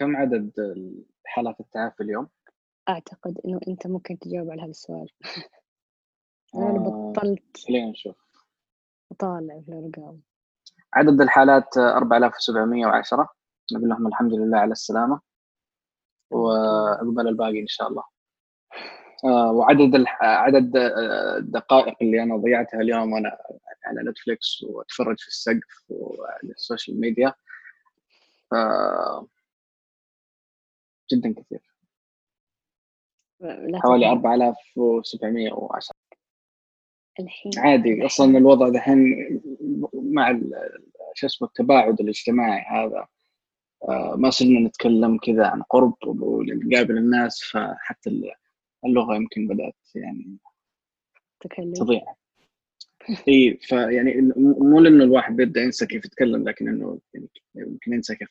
كم عدد حالات التعافي اليوم؟ أعتقد إنه أنت ممكن تجاوب على هذا السؤال. أنا آه، بطلت. خلينا نشوف. أطالع في الأرقام. عدد الحالات 4710 نقول لهم الحمد لله على السلامة. وعقبال الباقي إن شاء الله. آه، وعدد الح... عدد آه، الدقائق اللي أنا ضيعتها اليوم وأنا على Netflix وأتفرج في السقف وعلى ال social media. آه، جدا كثير. حوالي تفهم. 4710 الحين عادي أصلا الوضع دحين مع شو اسمه التباعد الاجتماعي هذا آه، ما صرنا نتكلم كذا عن قرب ونقابل الناس فحتى اللغة يمكن بدأت يعني تكلم. تضيع. إي فيعني مو لأنه الواحد بيبدأ ينسى كيف يتكلم لكن إنه يعني يمكن ينسى كيف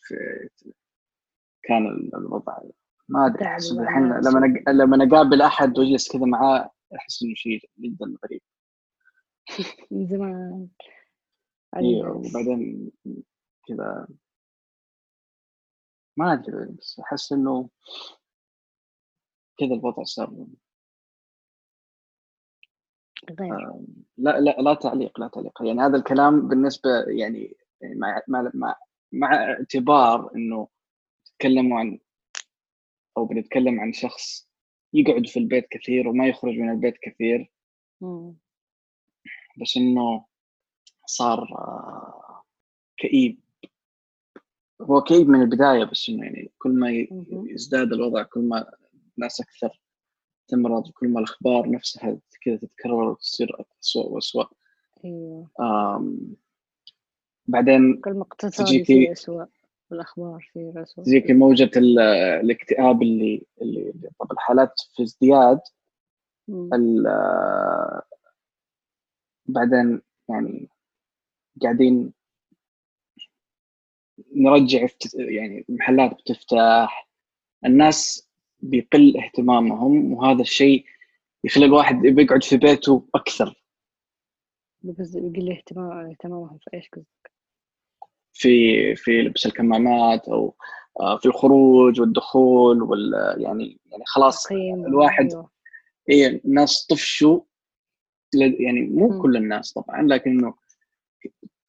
كان الوضع. ما أدري تعب أحس الحين لما لما اقابل أحد واجلس كذا معاه أحس إنه شيء جدا غريب. من زمان. أيوه. وبعدين كذا. ما أدري بس أحس إنه كذا الوضع صار. غير. آه، لا لا لا تعليق لا تعليق. يعني هذا الكلام بالنسبة يعني يعني مع مع مع, مع اعتبار إنه تتكلموا عن أو بنتكلم عن شخص يقعد في البيت كثير وما يخرج من البيت كثير. مم. بس إنه صار آه، كئيب. هو كئيب من البداية بس إنه يعني كل ما. يزداد الوضع كل ما ناس أكثر تمرض كل ما الأخبار نفسها كذا تتكرر وتصير اسوء واسوء أيوه. بعدين كل ما اقتصاد يصير أسوأ. والأخبار تصير أسوأ تجيك موجة ال- الاكتئاب اللي اللي طب الحالات في ازدياد بعدين يعني قاعدين نرجع يعني المحلات بتفتح الناس بيقل اهتمامهم وهذا الشيء يخلي الواحد بيقعد في بيته أكثر. بس يقل اهتمام اهتمامهم في إيش قصدك؟ في في لبس الكمامات أو آه، في الخروج والدخول وال يعني يعني خلاص الواحد أيوة. إيه الناس طفشوا يعني مو. كل الناس طبعا لكنه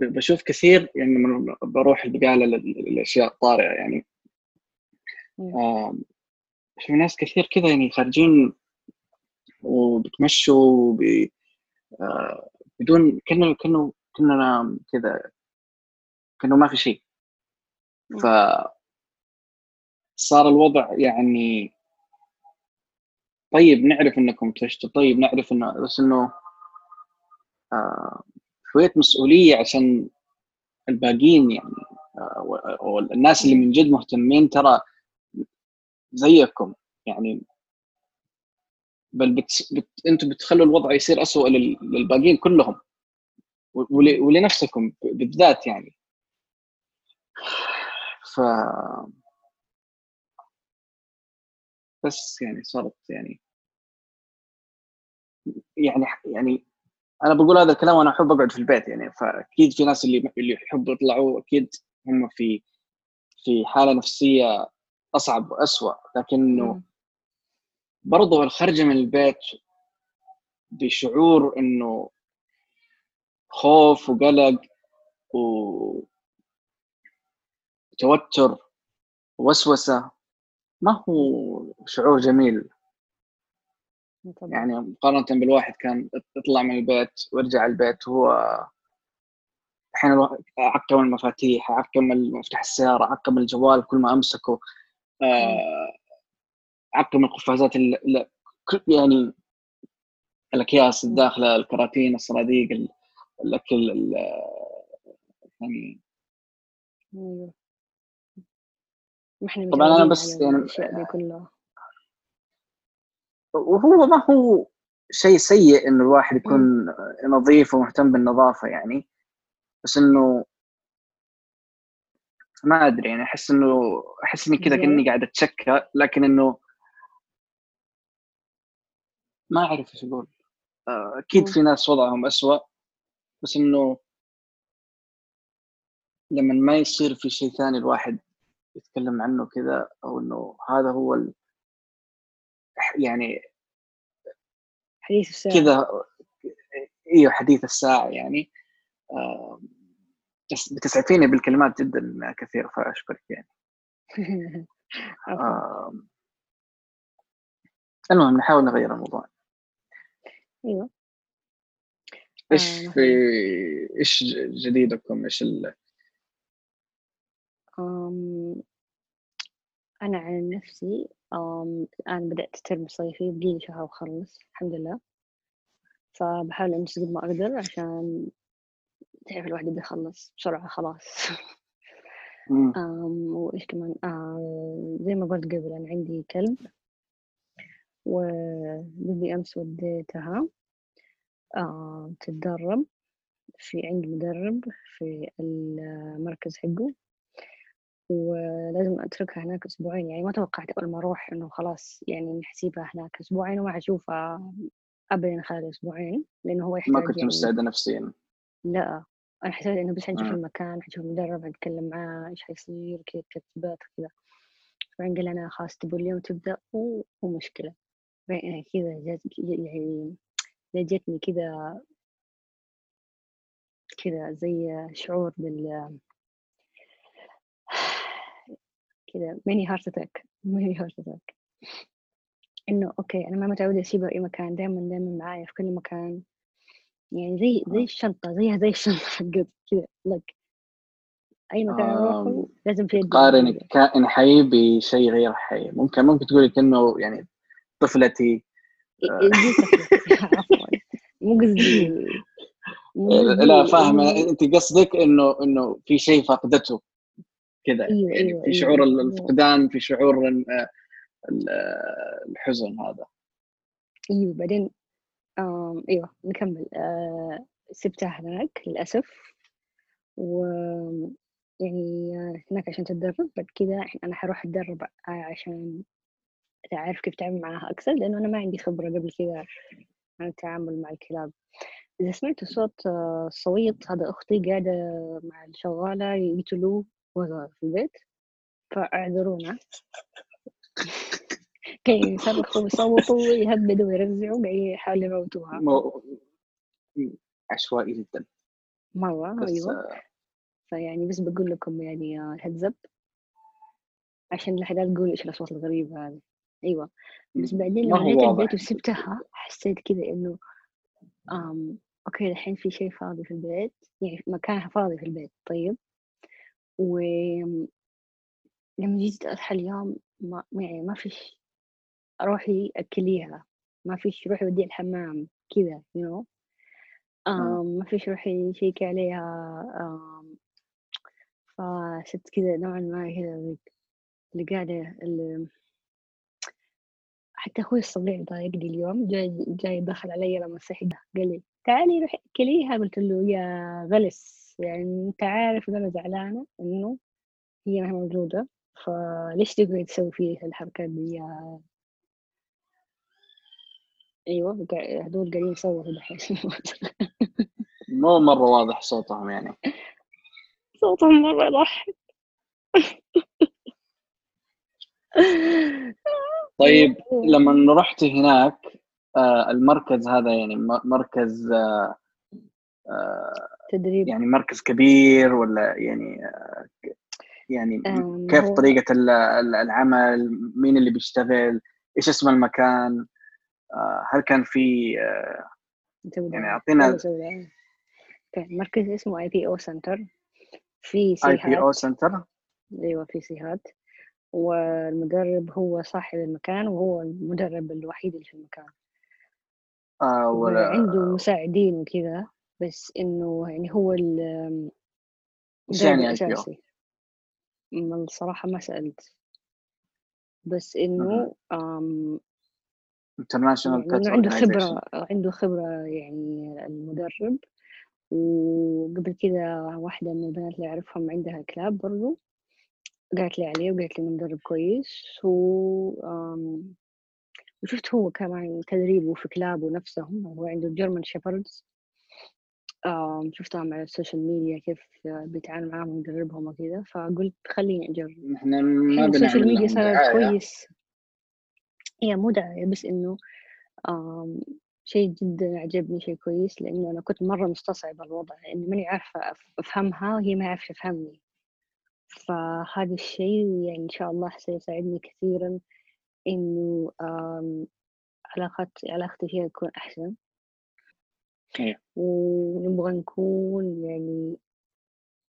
بشوف كثير يعني من بروح البقاله للأشياء الطارئة يعني. آم، في ناس كثير كذا يعني خارجين وبتمشوا وبي آه، بدون كأنه كأنه كأننا كذا كأنه ما في شيء. ف صار الوضع يعني طيب نعرف إنكم طفشتوا طيب نعرف إنه بس إنه آه، شوية مسؤولية عشان الباقيين يعني آه، والناس اللي من جد مهتمين ترى زيكم يعني. بل بت... بت... أنتم بتخلوا الوضع يصير أسوأ لل... للباقيين كلهم ول... ولنفسكم بالذات يعني. ف بس يعني صارت يعني يعني يعني أنا بقول هذا الكلام وأنا أحب أقعد في البيت يعني فأكيد في ناس اللي اللي يحبوا يطلعوا أكيد هم في في حالة نفسية أصعب واسوء لكنه. برضو الخرجة من البيت بشعور إنه خوف وقلق وتوتر ووسوسة ما هو شعور جميل. طبعا. يعني مقارنة بالواحد كان يطلع من البيت ويرجع البيت وهو الحين الوا- عقم المفاتيح عقم مفتاح السيارة عقم الجوال كل ما أمسكه. آه، عقم القفازات يعني الأكياس الداخلة الكراتين الصناديق ال- الأكل ال- يعني ما إحنا طبعاً أنا متعودين بس يعني- الأشياء دي كلها وهو ما هو شيء سيء انه الواحد يكون نظيف ومهتم بالنظافة يعني بس إنه ما أدري يعني أحس إنه أحس إني كذا؟ كأني قاعد أتشكى لكن إنه ما أعرف إيش أقول آه، أكيد. في ناس وضعهم أسوأ بس إنه لما ما يصير في شيء ثاني الواحد يتكلم عنه كذا أو إنه هذا هو ال... يعني حديث الساعة. كذا إيوه حديث الساعة يعني. آه، بس بتسعفيني بالكلمات جدا كثير فأشكرك يعني. آه، المهم نحاول نغير الموضوع. إيوه. إيش آه، في إيش جديدكم؟ إيش ال... أنا عن نفسي الآن بدأت ترم صيفي بقيلي شهر وأخلص الحمد لله. فبحاول أنجز قد ما أقدر عشان تعرف الواحد يبي يخلص بسرعة خلاص. مم. أم، وإيش كمان؟ آه زي ما قلت قبل أنا عندي كلب وبدي أمس وديتها تتدرب في عند مدرب في المركز حقه. ولازم أتركها هناك أسبوعين. يعني ما توقعت أول ما أروح إنه خلاص يعني نحسيبها هناك أسبوعين وما حشوفها أبدا خلال أسبوعين لأنه هو ما يحتاج كنت يعني مستعدة نفسيا. لا أنا حسيت إنه بس حنشوف. المكان حنشوف المدرب حنتكلم معاه إيش حيصير كذا ترتيبات كذا بعدين قال أنا خلاص تبوا اليوم مو مشكلة بعدين كذا جات يعني جاتني كذا كذا زي شعور بال كذا mini heart attack mini heart attack إنه okay أنا ما متعودة اسيبها أي مكان دائما دائما معايا في كل مكان. يعني زي زي آه. الشنطة زيها زي الشنطة حقت كذا لك أي مكان أروحه آم، لازم في قارن. كائن حي بشيء غير حي. ممكن ممكن تقولي كأنه يعني طفلتي. عفوا. مو قصدي لا فاهمة. إنه- انت قصدك إنه إنه في شيء فقدته. كذا أيوه يعني أيوه في شعور أيوه. الفقدان في شعور ال- ال- الحزن هذا. أيوه بعدين آم أيوه نكمل. آه سبتها هناك للأسف. و يعني آه، هناك عشان تتدرب بعد كذا أنا حروح أتدرب آه، عشان أعرف كيف أتعامل معاها أكثر لأنه أنا ما عندي خبرة قبل كذا عن التعامل مع الكلاب. إذا سمعت صوت صويت هذا أختي قاعدة مع الشغالة يقتلوه في البيت فاعذرونا. كانوا يصرخوا ويصوتوا ويهبدوا ويرزعوا قاعدين يحاولوا يموتوها. مو- عشوائي جدا. مرة بس أيوة. فيعني بس بقول لكم يعني heads up عشان لا حد تقول إيش الأصوات الغريبة هذه. أيوه. بس بعدين ما لما جيت. البيت وسبتها حسيت كذا إنه أم okay الحين في شيء فاضي في البيت. يعني مكانها فاضي في البيت طيب. و لما جيت اصحى اليوم ما يعني ما فيش روحي اكليها ما فيش روحي ودي الحمام كذا you know آه. ما فيش روحي شيكي عليها أم فصرت كذا نوعا ما كذا اللي قاعدة اللي حتى أخوي الصغير ضايقني اليوم جاي جاي دخل علي لما صحيت قال لي تعالي روحي أكليها قلت له يا غلس يعني أنت عارف إن أنا زعلانة إنه هي ما هي موجودة فليش تقعد تسوي فيه الحركات دي قاع- هذول قاعدين يصوروا دحين. مو مرة واضح صوتهم يعني. صوتهم مرة يضحك طيب لما رحتي هناك آه، المركز هذا يعني مركز آه، آه، تدريب. يعني مركز كبير ولا يعني آه، يعني كيف ال- العمل؟ مين اللي بيشتغل؟ إيش اسم المكان؟ آه، هل كان في آه، يعني. okay مركز اسمه آي بي أو center في آي بي أو سيهات center أيوه في سيهات. والمدرب هو صاحب المكان وهو المدرب الوحيد اللي في المكان. ولا وعنده مساعدين وكذا. بس إنه يعني هو ال- يعني؟ الأساسي. ما الصراحة ما سألت. بس إنه انترناشونال يعني عنده خبرة عنده خبرة يعني المدرب. وقبل كذا واحدة من البنات اللي أعرفهم عندها كلاب برضو. قالت لي عليه وقالت لي إنه مدرب كويس. و وشفت هو كمان تدريبه في كلابه نفسهم هو عنده German Shepherds شفتهم على ال social media كيف بيتعامل معاهم ويدربهم وكذا فقلت خليني أجرب. إحنا ما الحين ال social بنعمل ميديا لهم صارت دعاية كويس. هي مو دعاية بس إنه شيء جدا عجبني شيء كويس لأنه أنا كنت مرة مستصعبة الوضع لأني ماني عارفة أف- أفهمها وهي ما عارفة تفهمني. فهذا الشيء يعني إن شاء الله سيساعدني كثيرا إنه علاقات علاقتي فيها تكون أحسن. إيه. ونبغى نكون يعني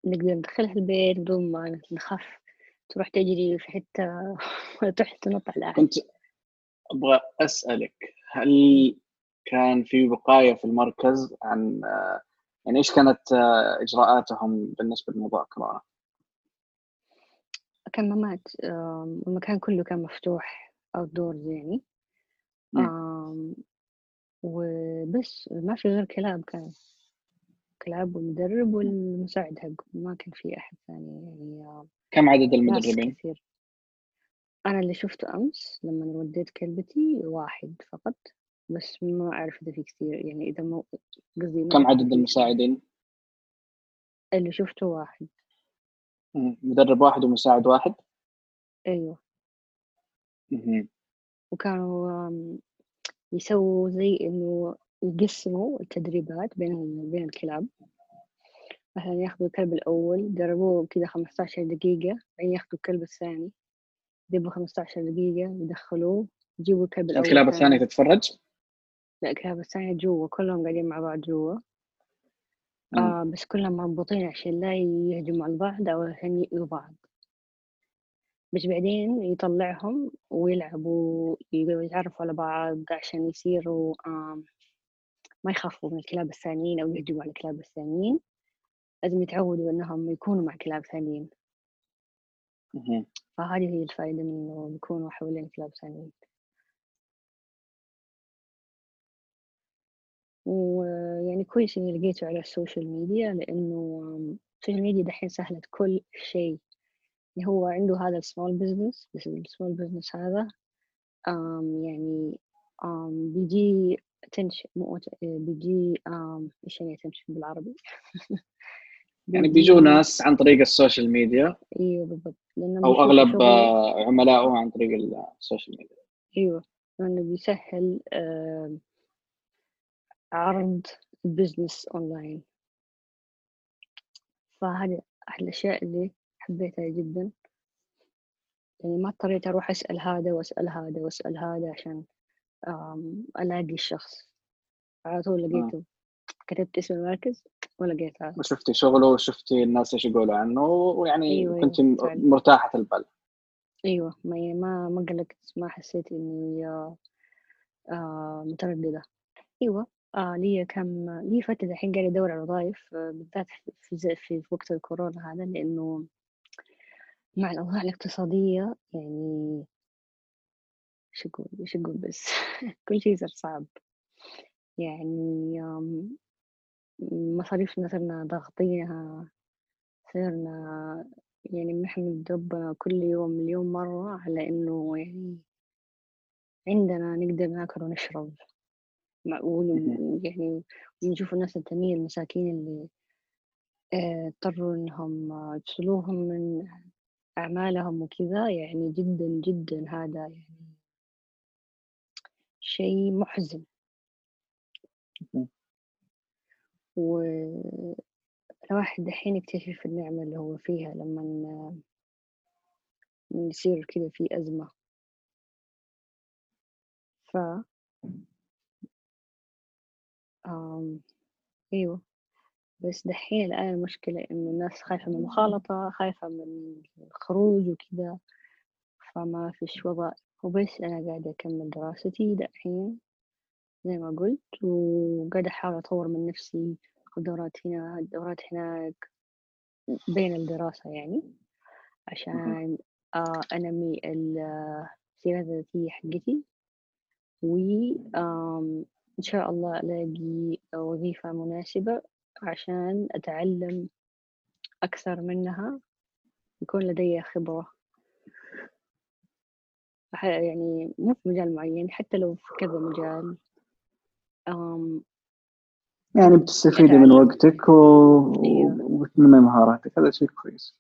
نقدر ندخلها البيت بدون ما نخاف تروح تجري في حتة تروح تنط على أحد كنت أبغى أسألك هل كان في وقاية في المركز عن يعني إيش كانت إجراءاتهم بالنسبة لموضوع كورونا؟ كمامات آم، المكان كله كان مفتوح outdoors يعني مم. آم، وبس ما في غير كلاب كان كلاب والمدرب والمساعد حقه ما كان في أحد ثاني يعني كم عدد المدربين؟ كثير أنا اللي شفته أمس لما وديت كلبتي واحد فقط بس ما أعرف إذا في كثير يعني إذا مو قصدي كم عدد المساعدين؟ اللي شفته واحد. مدرب واحد ومساعد واحد؟ أيوه. وكانوا يسووا زي إنه يقسموا التدريبات بين بين الكلاب مثلا ياخذوا الكلب الأول يدربوه كذا خمسة عشر دقيقة بعدين ياخذوا الكلب الثاني يدربوا خمسة عشر دقيقة يدخلوه يجيبوا الكلب الأول الكلاب الثانية ثاني تتفرج؟ لا الكلاب الثانية جوا كلهم قاعدين مع بعض جوا. آه بس كلهم مربوطين عشان لا يهجموا على بعض أو عشان يأذوا بعض بس بعدين يطلعهم ويلعبوا يتعرفوا على بعض عشان يصيروا ما يخافوا من الكلاب الثانيين أو يهجموا على الكلاب الثانيين. لازم يتعودوا إنهم يكونوا مع كلاب ثانيين. فهذه هي الفائدة من إنه يكونوا حوالين كلاب ثانيين. ويعني كويس إني لقيته على ال social media لأنه ال social media دحين سهلت كل شيء. اللي هو عنده هذا ال small business بس ال small business هذا آم يعني آم بيجي تنش مو بيجي إيش يعني تنش بالعربي؟ يعني بيجوا ناس عن طريق ال social media. أيوه بالضبط. لأنهم أو أغلب عملائه عن طريق ال social media. أيوه. لأنه بيسهل عرض ال business online فهذه أحد الأشياء اللي حبيتها جدا. يعني ما اضطريت أروح أسأل هذا وأسأل هذا وأسأل هذا عشان ألاقي الشخص. على طول آه. لقيته. كتبت اسم المركز ولقيت هذا. وشفتي شغله وشفتي الناس إيش يقولوا عنه ويعني أيوه كنت أيوه فعلا. مرتاحة البال أيوه ما ما ما قلقت ما حسيت إني آه آه، مترددة. أيوه آه لي كم لي فترة الحين قاعدة أدور على وظايف آه، بالذات في, في, في وقت الكورونا هذا لأنه مع الأوضاع الاقتصادية يعني إيش أقول إيش أقول بس كل شيء صار صعب يعني مصاريفنا صرنا ضاغطينها صرنا يعني بنحمد ربنا كل يوم مليون مرة على إنه يعني عندنا نقدر ناكل ونشرب مع- ون- مهم. يعني ونشوف الناس التانيين المساكين اللي آه، اضطروا إنهم يفصلوهم من أعمالهم وكذا يعني جدا جدا هذا يعني شيء محزن. والواحد دحين يكتشف النعمة اللي هو فيها لما يصير كذا في أزمة. ف آم، أيوه. بس دحين الآن المشكلة إنه الناس خايفة من المخالطة خايفة من الخروج وكذا فما فيش وضع. وبس أنا قاعدة أكمل دراستي دحين زي ما قلت وقاعدة أحاول أطور من نفسي دورات هنا دورات هناك بين الدراسة يعني. عشان آه، أنمي السيرة الذاتية حقتي. وإن شاء الله ألاقي وظيفة مناسبة عشان أتعلم أكثر منها يكون لدي خبرة. يعني مو في مجال معين حتى لو في كذا مجال. أم يعني بتستفيدي من وقتك و... أيوه. وتنمي مهاراتك هذا شيء كويس.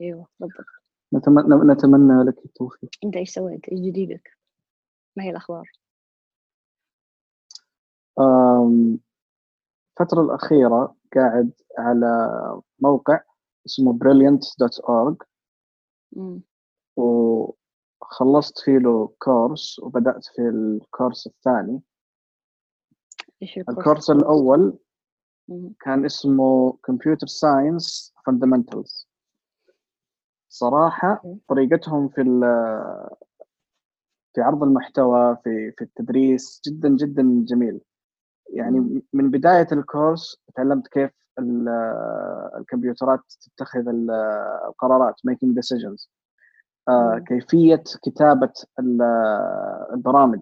إيوه بالضبط. نتمنى نتمنى لك التوفيق. أنت إيش سويت؟ إيش جديدك؟ ما هي الأخبار؟ أم، الفترة الأخيرة قاعد على موقع اسمه brilliant.org. وخلصت فيه له كورس وبدأت في الكورس الثاني الكورس الأول. كان اسمه Computer Science Fundamentals صراحة. طريقتهم في ال- في عرض المحتوى في في التدريس جدا جدا جميل يعني. من بداية الكورس تعلمت كيف ال- الكمبيوترات تتخذ ال- القرارات making decisions. آه، كتابة ال- البرامج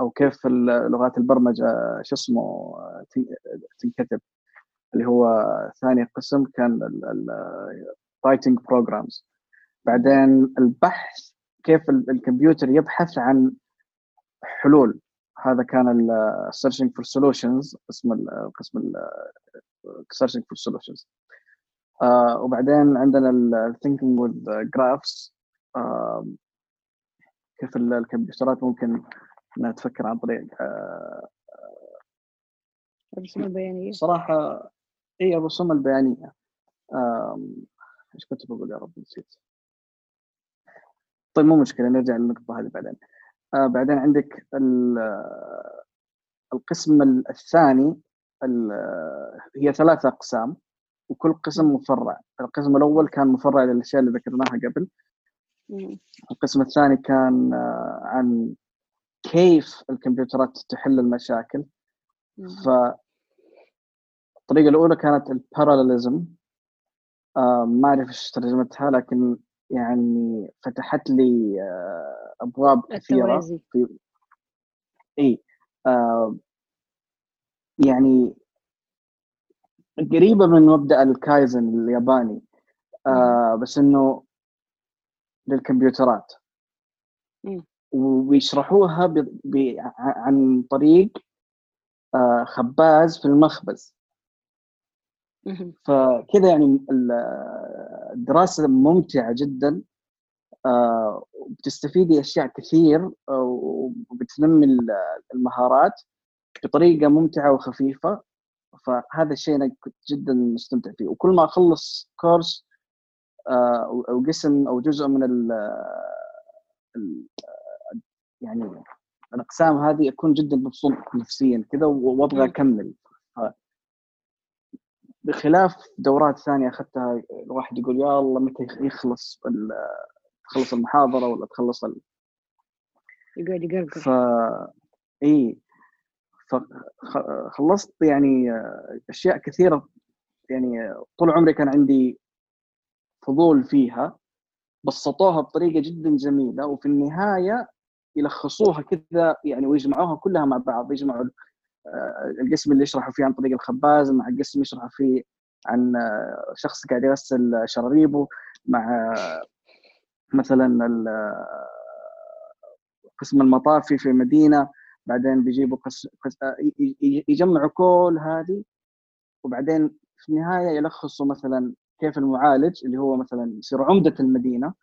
أو كيف لغات البرمجة شو اسمه آه، تن- تنكتب. اللي هو ثاني قسم كان writing programs. بعدين البحث كيف ال- الكمبيوتر يبحث عن حلول. هذا كان ال searching for solutions اسم ال- قسم ال searching for solutions. آه وبعدين عندنا ال thinking with graphs. آه كيف ال- الكمبيوترات ممكن إنها تفكر عن طريق آه الرسوم البيانية. صراحة هي الرسوم البيانية. آم، إيش كنت بقول يا رب؟ نسيت. طيب مو مشكلة نرجع للنقطة هذه بعدين. آه بعدين عندك آه، القسم ال- الثاني ال- آه، هي ثلاثة أقسام وكل قسم مفرع القسم الأول كان مفرع للأشياء اللي ذكرناها قبل. القسم الثاني كان عن كيف الكمبيوترات تحل المشاكل مم. فالطريقة الأولى كانت الباراليزم ما أعرف إيش ترجمتها لكن يعني فتحت لي آه، كثيرة التوازي في اي آه يعني قريبة من مبدأ الكايزن الياباني آه بس إنه للكمبيوترات مم. ويشرحوها ب... ب... عن طريق آه خباز في المخبز. فكذا يعني ال- الدراسة ممتعة جدا. آه وبتستفيدي أشياء كثير آه، وبتنمي ال- المهارات بطريقة ممتعة وخفيفة. فهذا الشيء أنا كنت جدا مستمتع فيه. وكل ما أخلص كورس آه، أو أو قسم أو جزء من ال يعني الأقسام هذه أكون جدا مبسوط نفسيا كذا وأبغى. أكمل. بخلاف دورات ثانية أخذتها الواحد يقول يا الله متى يخلص تخلص المحاضرة ولا تخلص ال... يقعد يقرقر. ف إي فخلصت يعني أشياء كثيرة يعني طول عمري كان عندي فضول فيها بسطوها بطريقة جدا جميلة وفي النهاية يلخصوها كذا يعني ويجمعوها كلها مع بعض يجمعوا القسم اللي يشرحوا فيه عن طريق الخباز مع القسم يشرحوا فيه عن آه، شخص قاعد يغسل شراريبه مع آه، مثلا آه، قسم المطافي في مدينة بعدين بيجيبوا قس... قس... آه، يجمعوا كل هذه وبعدين في النهاية يلخصوا مثلا كيف المعالج اللي هو مثلا يصير عمدة المدينة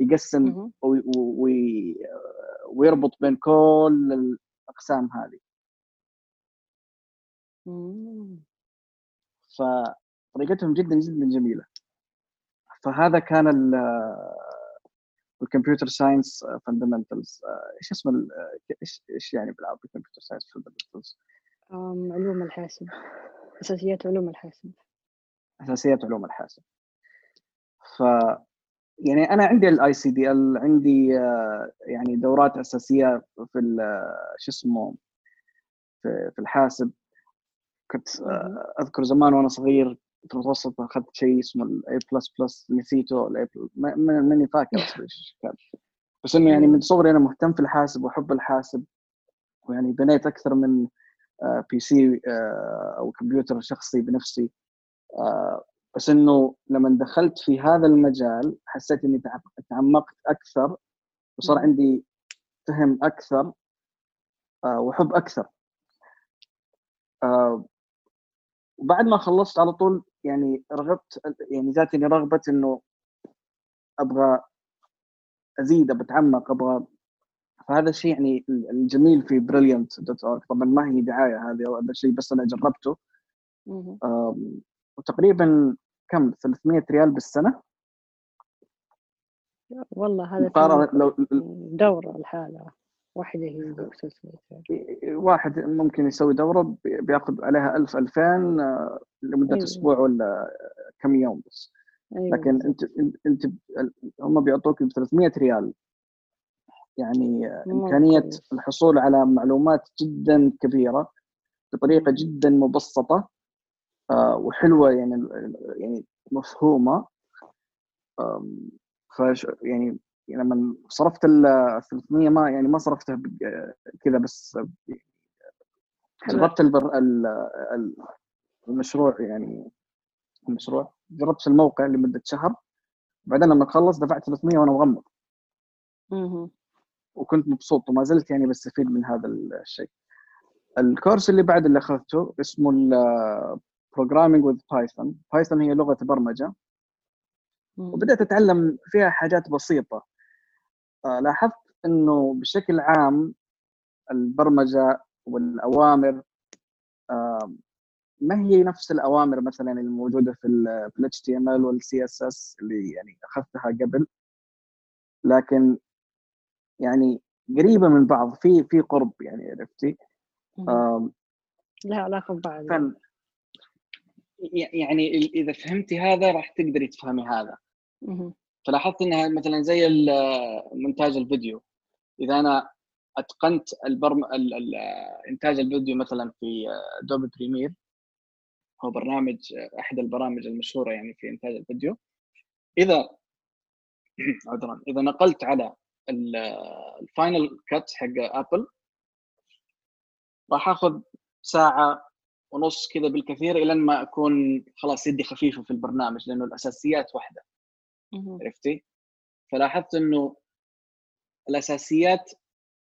يقسم ويربط بين كل الأقسام هذه. مم. فطريقتهم جدا جدا جميلة. فهذا كان ال ال computer science fundamentals إيش اسم إيش إيش يعني بالعربي computer science fundamentals علوم الحاسب أساسيات علوم الحاسب. أساسيات علوم الحاسب. ف يعني أنا عندي ال ICDL عندي آه، يعني دورات أساسية في آه، شو اسمه في الحاسب. كنت. آه، أذكر زمان وأنا صغير في المتوسط أخذت شيء اسمه ال A plus plus نسيته ال A ماني فاكر إيش كان بس إنه يعني. من صغري أنا مهتم في الحاسب واحب الحاسب ويعني بنيت أكثر من آه، PC آه، أو كمبيوتر شخصي بنفسي آه، بس إنه لما دخلت في هذا المجال حسيت إني تع- تعمقت أكثر وصار. عندي فهم أكثر آه، وحب أكثر آه وبعد ما خلصت على طول يعني رغبت يعني جاتني رغبة إنه أبغى أزيد بتعمق أبغى فهذا الشيء يعني الجميل في Brilliant dot org طبعا ما هي دعاية هذه هذا الشيء بس أنا جربته. وتقريبا كم؟ 300 ريال بالسنة. والله هذا لو دورة الحالة. واحدة هي واحد ممكن يسوي دورة بياخذ عليها 1000 2000 آه، لمدة أيوة. أسبوع ولا كم يوم بس. أيوة. لكن أنت أنت هم بيعطوك ب 300 ريال. يعني إمكانية الحصول على معلومات جدا كبيرة بطريقة جدا مبسطة آه، وحلوة يعني يعني مفهومة. ف يعني لما صرفت ال 300 ما يعني ما صرفتها كذا بس جربت البر المشروع يعني المشروع. جربت الموقع لمدة شهر. بعدين لما تخلص دفعت 300 وأنا مغمض. وكنت مبسوط وما زلت يعني بستفيد من هذا الشيء. الكورس اللي بعد اللي أخذته اسمه Programming with Python. بايثون هي لغة برمجة. وبدأت أتعلم فيها حاجات بسيطة. لاحظت إنه بشكل عام البرمجة والأوامر ما هي نفس الأوامر مثلا الموجودة في ال HTML وال CSS اللي يعني أخذتها قبل؟ لكن يعني قريبة من بعض في في قرب يعني عرفتي؟ لها علاقه ببعض يعني إذا فهمتي هذا راح تقدري تفهمي هذا. فلاحظت إنها مثلا زي مونتاج الفيديو. إذا أنا أتقنت البرم... إنتاج الفيديو مثلا في Adobe Premiere هو برنامج احد البرامج المشهورة يعني في إنتاج الفيديو. إذا عذرا إذا نقلت على ال Final Cut حق Apple راح آخذ ساعة ونص كذا بالكثير إلى ما أكون خلاص يدي خفيفة في البرنامج لأنه الأساسيات واحدة. عرفتي؟ فلاحظت إنه الأساسيات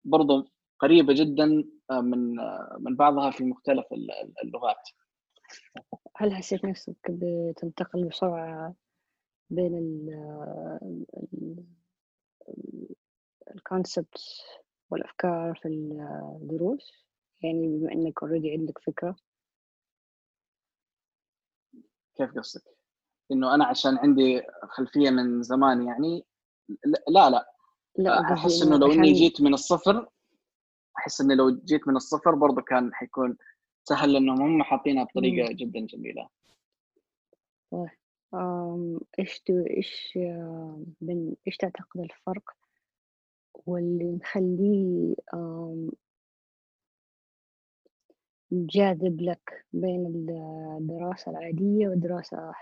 برضو قريبة جدا آه، من آه، من بعضها في مختلف اللغات هل حسيت نفسك بتنتقل بسرعة بين ال concept والأفكار في الدروس يعني بما إنك already عندك فكرة كيف قصدك؟ إنه أنا عشان عندي خلفية من زمان يعني لا لا, لا. أحس إنه لو إني جيت من الصفر أحس إني لو جيت من الصفر برضه كان حيكون سهل لانهم هم حاطينها بطريقة جدا جميلة. طيب إيش إيش إيش تعتقد الفرق؟ واللي مخليه جاذب لك بين الدراسة العادية والدراسة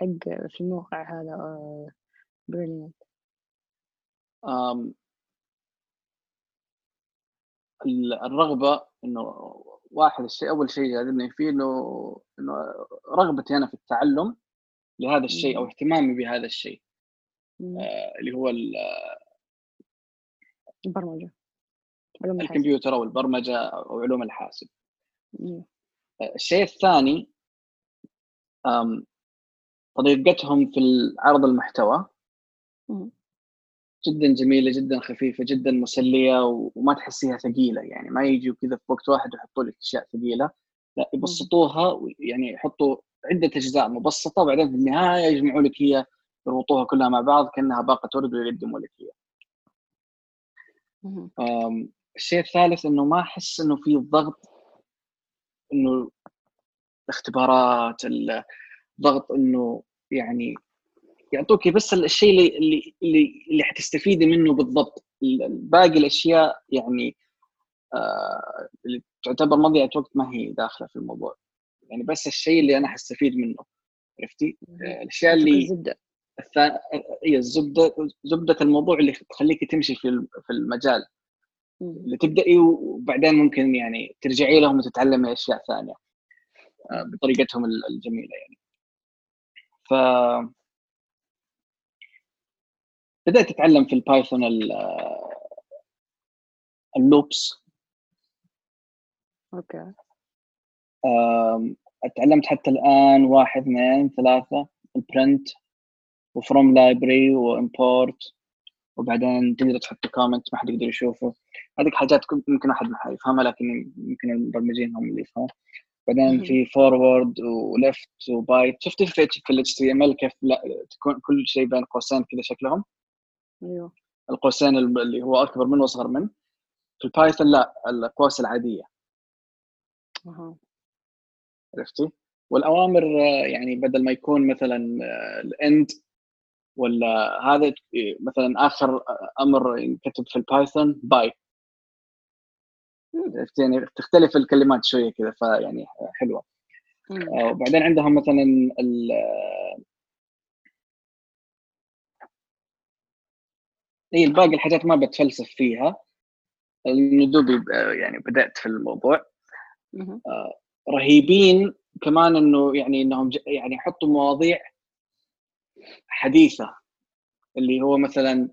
حق في الموقع هذا بريليانت؟ الرغبة إنه واحد الشيء أول شيء جاذبني فيه إنه إنه رغبتي أنا في التعلم لهذا الشيء أو اهتمامي بهذا الشيء. آه اللي هو البرمجة الكمبيوتر أو البرمجة أو علوم الحاسب. الشيء الثاني طريقتهم في عرض المحتوى جدا جميلة جدا خفيفة جدا مسلية وما تحسيها ثقيلة. يعني ما يجوا كذا في وقت واحد يحطوا لك أشياء ثقيلة. لا يبسطوها يعني يحطوا عدة أجزاء مبسطة وبعدين في النهاية يجمعوا لك هي يربطوها كلها مع بعض كأنها باقة ورد ويقدموا لك هي. الشيء الثالث إنه ما أحس إنه في ضغط إنه الاختبارات الضغط إنه يعني يعطوك بس الشيء اللي اللي اللي, اللي حتستفيدي منه بالضبط. باقي الأشياء يعني آه اللي تعتبر مضيعة وقت ما هي داخلة في الموضوع. يعني بس الشيء اللي أنا حستفيد منه عرفتي؟ آه الأشياء اللي الزبده هي الزبدة زبدة الموضوع اللي تخليك تمشي في في المجال. اللي تبدأي وبعدين ممكن يعني ترجعي لهم وتتعلمي أشياء ثانية آه، بطريقتهم الجميلة يعني. ف بدأت أتعلم في ال Python ال loops okay. تعلمت حتى الآن واحد اثنين ثلاثة print و from library و import وبعدين تقدر تحط comment ما حد يقدر يشوفه. هذيك حاجات ممكن أحد ما يفهمها لكن يمكن المبرمجين هم اللي يفهموا بعدين في forward و left و right شفتي في في ال HTML كيف لا تكون كل شيء بين قوسين كذا شكلهم؟ أيوه. القوسين اللي هو أكبر منه وأصغر منه. في ال Python لا القوس العادية. أها. عرفتي؟ والأوامر يعني بدل ما يكون مثلا ال end ولا هذا مثلا آخر أمر ينكتب في البايثون باي يعني تختلف الكلمات شوية كذا فيعني حلوة. وبعدين عندهم مثلا ال اي الباقي الحاجات ما بتفلسف فيها. لأنه دوبي يعني بدأت في الموضوع. رهيبين كمان إنه يعني إنهم يعني يحطوا مواضيع حديثة. اللي هو مثلا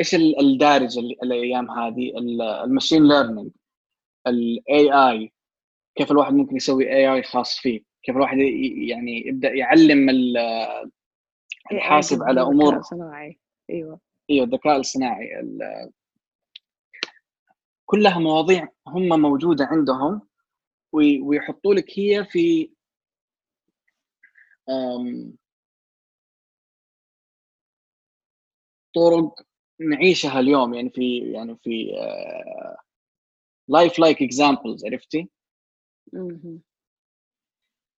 إيش الدارج الأيام هذه؟ ال machine learning ال AI كيف الواحد ممكن يسوي AI خاص فيه؟ كيف الواحد يعني يبدأ يعلم الحاسب على أمور صناعي أيوه. أيوه الذكاء الصناعي. كلها مواضيع هم موجودة عندهم ويحطوا لك هي في طرق نعيشها اليوم يعني في يعني في life like examples عرفتي؟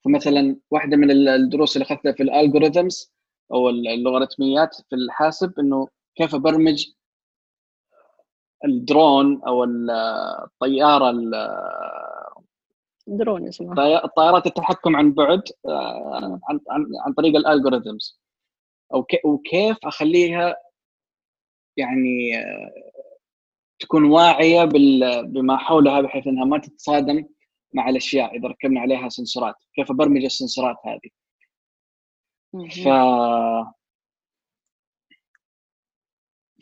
فمثلا واحدة من الدروس اللي أخذتها في ال algorithms أو اللوغاريتميات في الحاسب إنه كيف أبرمج الدرون أو الطياره درون اسمها. طائرات التحكم عن بعد آه، عن عن طريق الالجوريثمز أو وكيف أخليها يعني تكون واعية بما حولها بحيث إنها ما تتصادم مع الأشياء إذا ركبنا عليها سنسورات كيف ابرمج السنسورات هذه. ف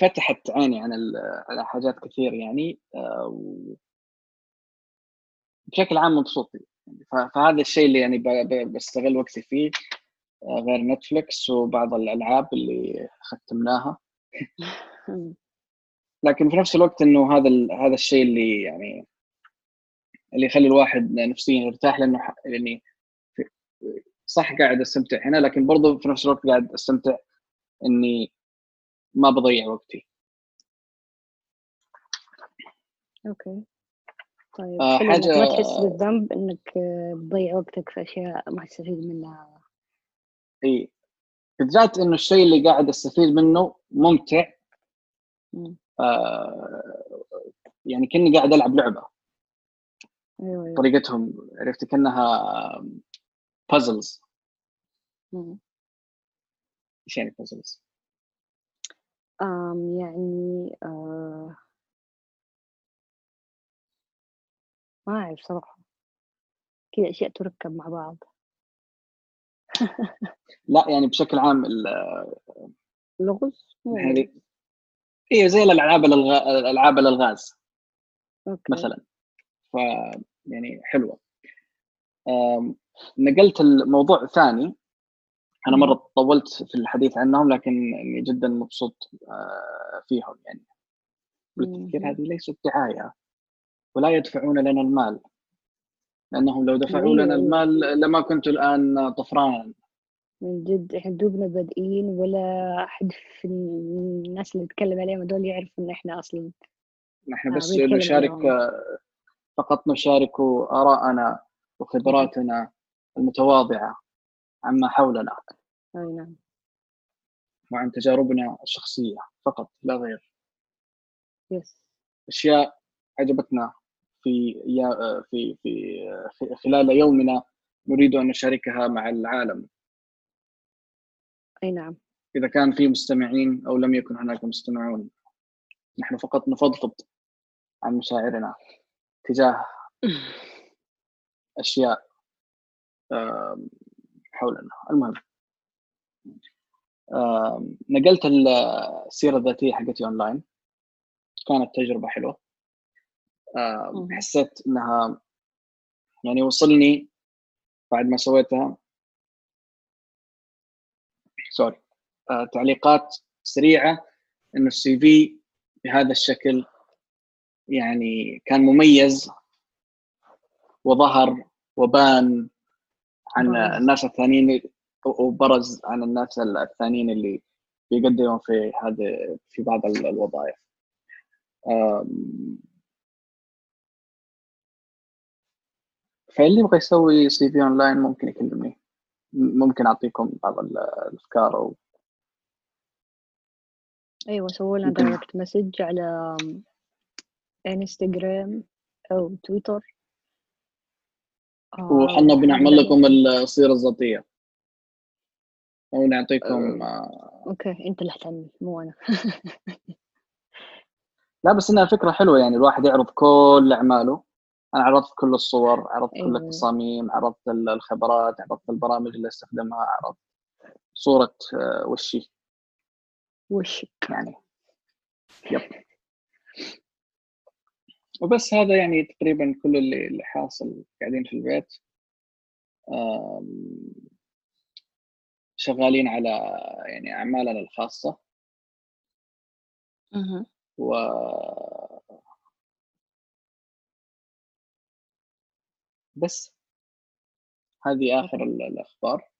فتحت عيني عن على حاجات كثير يعني بشكل عام مبسوط فهذا الشيء اللي يعني بستغل وقتي فيه غير نتفلكس وبعض الألعاب اللي ختمناها. لكن في نفس الوقت إنه هذا هذا الشيء اللي يعني اللي يخلي الواحد نفسيا يرتاح لأنه يعني صح قاعد أستمتع هنا لكن برضو في نفس الوقت قاعد أستمتع إني ما بضيع وقتي. okay. طيب آه حاجة ما تحس بالذنب إنك تضيع وقتك في أشياء ما تستفيد منها. إي. بالذات إنه الشيء اللي قاعد أستفيد منه ممتع يعني كأني قاعد ألعب لعبة. أيوة, أيوة. طريقتهم عرفت كأنها puzzles إيش يعني puzzles؟ آم يعني آه ما أعرف صراحة. كذا أشياء تركب مع بعض. لا يعني بشكل عام لغز؟ يعني أيوه زي الألعاب الألعاب الألغاز أوكي. مثلا. ف يعني حلوة. نقلت الموضوع ثاني. أنا مرة طولت في الحديث عنهم لكن إني جدا مبسوط آه، فيهم يعني. قلت هذه ليست دعاية ولا يدفعون لنا المال. لأنهم لو دفعوا لنا أيوة. المال لما كنت الآن طفران. من جد إحنا دوبنا بادئين ولا احد في الناس اللي نتكلم عليهم هذول يعرف إن إحنا أصلا نحن بس نشارك فقط نشارك ارائنا وخبراتنا المتواضعة عما حولنا. أي نعم. وعن تجاربنا الشخصية فقط لا غير. يس أشياء عجبتنا في في في خلال يومنا نريد أن نشاركها مع العالم. أي نعم. إذا كان في مستمعين أو لم يكن هناك مستمعون نحن فقط نفضفض عن مشاعرنا تجاه أشياء حولنا. المهم نقلت السيرة الذاتية حقتي أونلاين. كانت تجربة حلوة. حسيت إنها يعني وصلني بعد ما سويتها سوري. آه تعليقات سريعة إنه ال CV بهذا الشكل يعني كان مميز وظهر وبان عن. الناس الثانيين وبرز عن الناس الثانيين اللي بيقدموا في هذه في بعض ال- الوظائف. فاللي يبغى يسوي CV online ممكن يكلمني. ممكن أعطيكم بعض ال- الأفكار أو أيوة سووا لنا direct message على انستغرام أو تويتر آه، وحنا بنعمل لكم السيره الذاتية. أو نعطيكم آه، okay أنت اللي حتعمل مو أنا. لا بس إنها فكرة حلوة يعني الواحد يعرض كل أعماله. أنا عرضت كل الصور عرضت كل أيوة. التصاميم عرضت ال- الخبرات عرضت البرامج اللي استخدمها عرضت صورة آه، وشي. وش يعني يب. وبس هذا يعني تقريبا كل اللي اللي حاصل قاعدين في البيت. شغالين على يعني أعمالنا الخاصة. و بس. هذه آخر ال- الأخبار.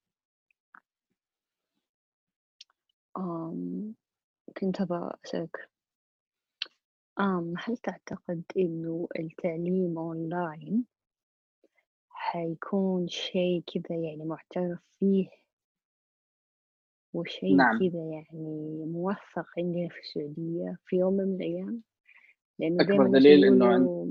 آم، كنت أبغى أسألك. آم هل تعتقد إنه التعليم أونلاين حيكون شيء كذا يعني معترف فيه؟ وشيء نعم. كذا يعني موثق عندنا في السعودية في يوم من الأيام؟ لأنه أكبر دليل إنه يقولوا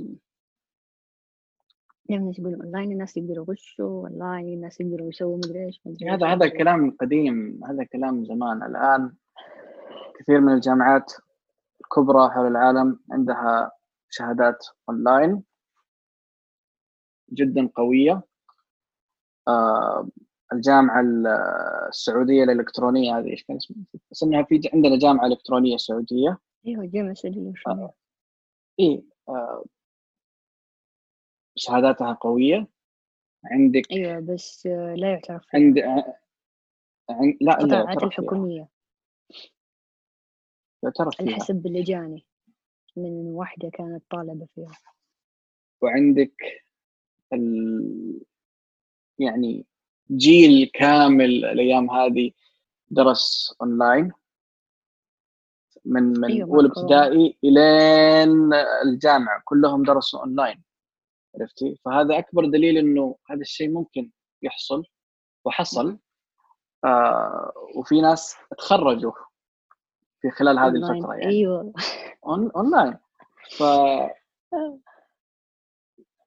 الناس يقولوا أونلاين الناس يقدروا يغشوا أونلاين الناس يقدروا يسووا مدري إيش مدري هذا هذا كلام قديم هذا كلام زمان. الآن كثير من الجامعات الكبرى حول العالم عندها شهادات اونلاين جدا قوية. آه، الجامعة ال- السعودية الإلكترونية هذه إيش كان اسمها؟ بس انها في عندنا جامعة إلكترونية سعودية. أيوة جامعة السعودية الإلكترونية اي آه، شهاداتها قوية؟ عندك أيوة بس لا يعترف فيها. عند ع- عن... لا القطاعات الحكومية يعترف على فيها. حسب اللي جاني من واحدة كانت طالبة فيها. وعندك ال... يعني جيل كامل الأيام هذه درس اونلاين من من أيوة، كورونا. ابتدائي إلين الجامعة كلهم درسوا اونلاين عرفتي؟ فهذا أكبر دليل إنه هذا الشيء ممكن يحصل وحصل. آه وفي ناس تخرجوا في خلال هذه. الفترة يعني. أون اونلاين ف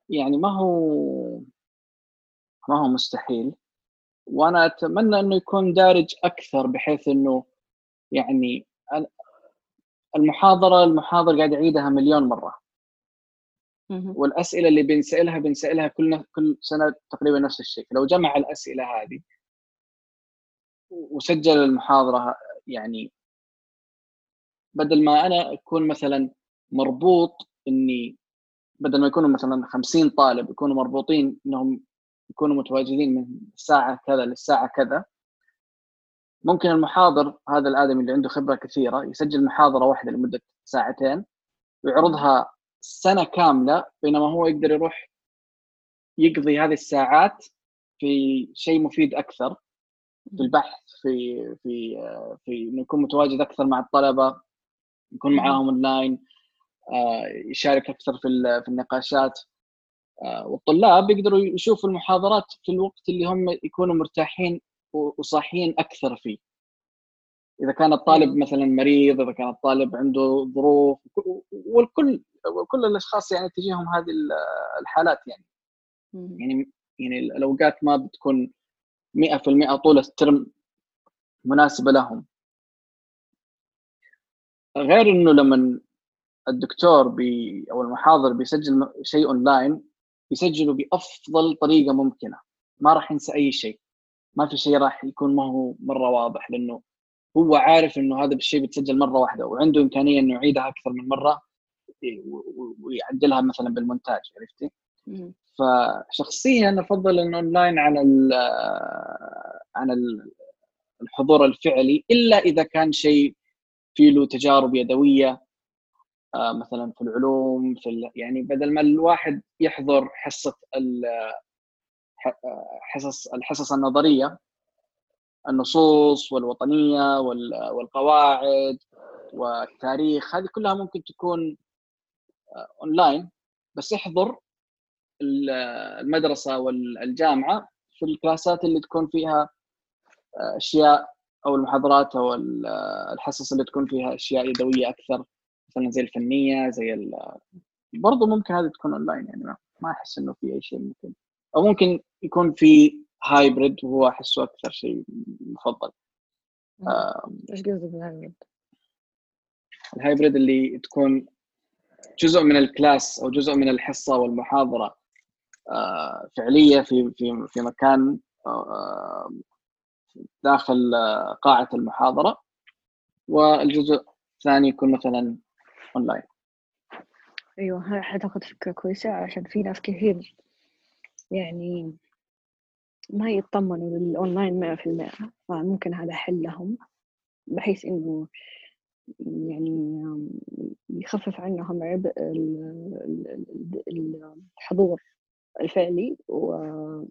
يعني ما هو ما هو مستحيل. وأنا أتمنى إنه يكون دارج أكثر بحيث إنه يعني ال- المحاضرة المحاضر قاعد يعيدها مليون مرة. والأسئلة اللي بنسألها بنسألها كل كل سنة تقريبا نفس الشيء. لو جمع الأسئلة هذه وسجل المحاضرة يعني بدل ما أنا أكون مثلا مربوط إني بدل ما يكونوا مثلا 50 طالب يكونوا مربوطين إنهم يكونوا متواجدين من الساعة كذا للساعة كذا ممكن المحاضر هذا الآدمي اللي عنده خبرة كثيرة يسجل محاضرة واحدة لمدة ساعتين ويعرضها سنة كاملة بينما هو يقدر يروح يقضي هذه الساعات في شيء مفيد أكثر في البحث في في في إنه يكون متواجد أكثر مع الطلبة يكون. معاهم اونلاين آه، يشارك أكثر في في النقاشات آه، والطلاب يقدروا يشوفوا المحاضرات في الوقت اللي هم يكونوا مرتاحين وصاحيين أكثر فيه إذا كان الطالب. مثلا مريض إذا كان الطالب عنده ظروف والكل وكل الأشخاص يعني تجيهم هذه ال- الحالات يعني. يعني يعني الأوقات ما بتكون 100% طول الترم مناسبة لهم غير إنه لما الدكتور بي أو المحاضر بيسجل شيء أونلاين بيسجله بأفضل طريقة ممكنة ما راح ينسى أي شيء ما في شيء راح يكون ما هو مرة واضح لأنه هو عارف إنه هذا الشيء بيتسجل مرة واحدة وعنده إمكانية إنه يعيدها أكثر من مرة و- ويعدلها مثلا بالمونتاج عرفتي؟ فشخصيا أفضل الاونلاين عن ال عن ال- الحضور الفعلي إلا إذا كان شيء في له تجارب يدوية آه، مثلا في العلوم في يعني بدل ما الواحد يحضر حصة آه، حصص الحصص النظرية النصوص والوطنية وال- والقواعد والتاريخ هذه كلها ممكن تكون آه، اونلاين بس يحضر ال- المدرسة والجامعة في الكلاسات اللي تكون فيها آه، أشياء أو المحاضرات أو آه، الحصص اللي تكون فيها أشياء يدوية أكثر مثلا زي الفنية زي ال- ممكن هذه تكون اونلاين يعني ما أحس إنه في أي شيء ممكن. أو ممكن يكون في hybrid وهو أحسه أكثر شيء مفضل. إيش قصدك بال hybrid؟ ال hybrid اللي تكون جزء من ال class أو جزء من الحصة والمحاضرة آه، فعلية في في في مكان آه، داخل آه، قاعة المحاضرة والجزء الثاني يكون مثلا اونلاين أيوه هاي أعتقد فكرة كويسة عشان في ناس كثير يعني ما يطمنوا في المئة فممكن هذا حل لهم بحيث إنه يعني يخفف عنهم عبء ال- ال- ال- الحضور الفعلي وفي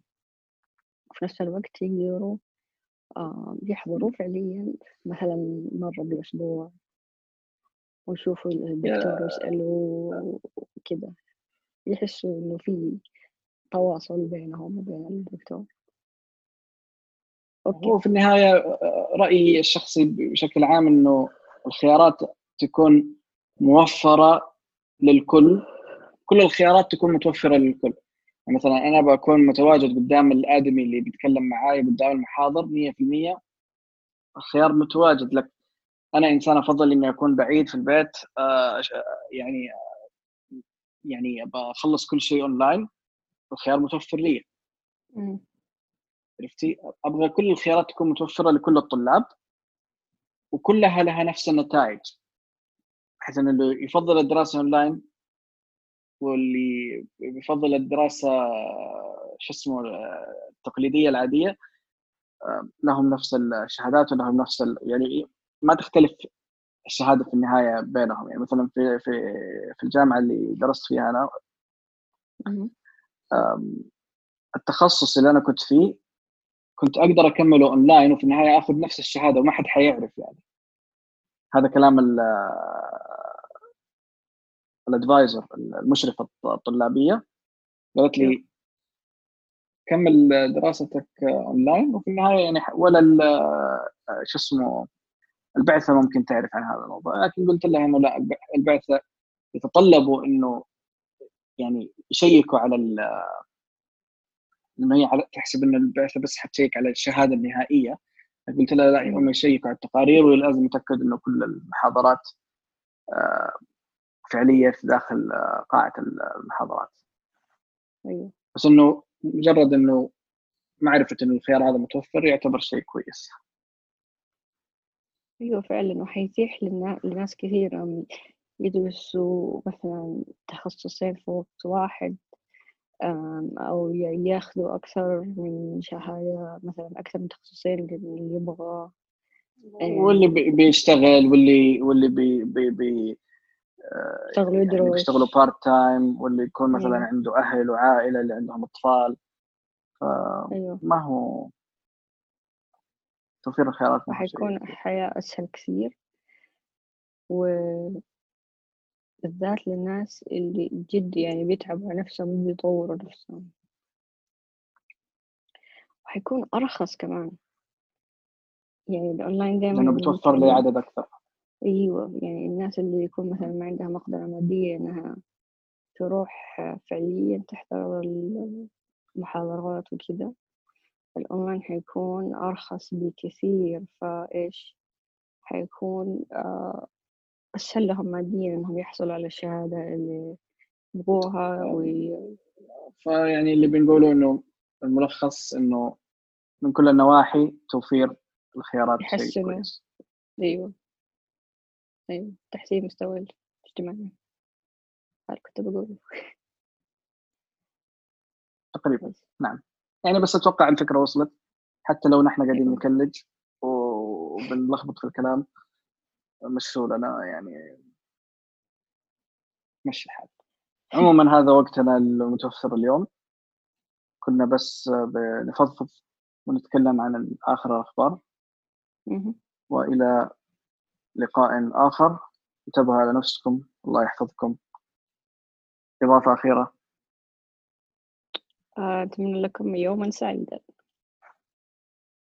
نفس الوقت يقدروا آم، يحضروا فعليا مثلا مرة بالأسبوع ويشوفوا الدكتور ويسألوا كذا يحسوا إنه في تواصل بينهم وبين الدكتور. هو أوكي. في النهاية آه، رأيي الشخصي بشكل عام إنه الخيارات تكون موفرة للكل. كل الخيارات تكون متوفرة للكل. يعني مثلا أنا بكون متواجد قدام الآدمي اللي بيتكلم معاي قدام المحاضر 100% الخيار متواجد. لك أنا إنسان أفضل إني أكون بعيد في البيت آه، ش- يعني يعني بخلص كل شيء أونلاين. الخيار متوفر لي. عرفتي؟ أبغى كل الخيارات تكون متوفرة لكل الطلاب وكلها لها نفس النتائج. بحيث ان اللي يفضل الدراسة اونلاين واللي بيفضل الدراسة شو اسمه التقليدية العادية لهم نفس الشهادات ولهم نفس ال... يعني ما تختلف الشهادة في النهاية بينهم. يعني مثلا في في في الجامعة اللي درست فيها أنا التخصص اللي أنا كنت فيه كنت أقدر أكمله اونلاين وفي النهاية آخذ نفس الشهادة وما حد حيعرف يعني. هذا كلام ال- ال advisor المشرفة الطلابية. قالت لي كمل دراستك اونلاين وفي النهاية يعني ولا ال- شو اسمه البعثة ممكن تعرف عن هذا الموضوع. لكن قلت لها إنه لا الب- البعثة يتطلبوا إنه يعني يشيكوا على إنه هي تحسب ان البعثة بس حتشيك على الشهادة النهائية. قلت لها لا هم يشيكوا على التقارير ولازم يتاكدوا إنه كل المحاضرات آه، فعلية في داخل آه، قاعة المحاضرات. أيوه. بس إنه مجرد إنه معرفة إنه الخيار هذا متوفر يعتبر شيء كويس. أيوه فعلا وحيتيح لناس كثير يدرسوا مثلا تخصصين في وقت واحد. أو ياخذوا أكثر من شهادة مثلا أكثر من تخصصين اللي يبغى. واللي بي- بيشتغل واللي واللي بي بي بي آه، يعني ويدرس. بيشتغلوا part time واللي يكون مثلا أيوه. عنده أهل وعائلة اللي عندهم أطفال فما أيوه هو توفير الخيارات وحيكون الحياة أسهل كثير وبالذات للناس اللي جد يعني بيتعبوا على نفسهم بيطوروا نفسهم. وحيكون أرخص كمان. يعني الأونلاين دايما لأنه بتوفر لي عدد أكثر. أيوة يعني الناس اللي يكون مثلا ما عندها مقدرة مادية إنها تروح فعليا تحضر المحاضرات وكذا الأونلاين حيكون أرخص بكثير. فإيش؟ حيكون آه، أسهل لهم ماديا إنهم يحصلوا على الشهادة اللي يبغوها وي... فيعني اللي بنقوله إنه الملخص إنه من كل النواحي توفير الخيارات شيء. كويس. أيوة. أيوة. تحسين مستوى الاجتماعي. هذا كنت بقوله. تقريبا. نعم. يعني بس أتوقع الفكرة وصلت. حتى لو نحن قاعدين أيوة. نكلج وبنلخبط في الكلام مشوا لنا يعني مشي الحال. عموما هذا وقتنا المتوفر اليوم. كنا بس بنفضفض ونتكلم عن آخر الأخبار. مهم. وإلى لقاء آخر. انتبهوا على نفسكم. الله يحفظكم. إضافة أخيرة. آه، أتمنى لكم يوما سعيدا.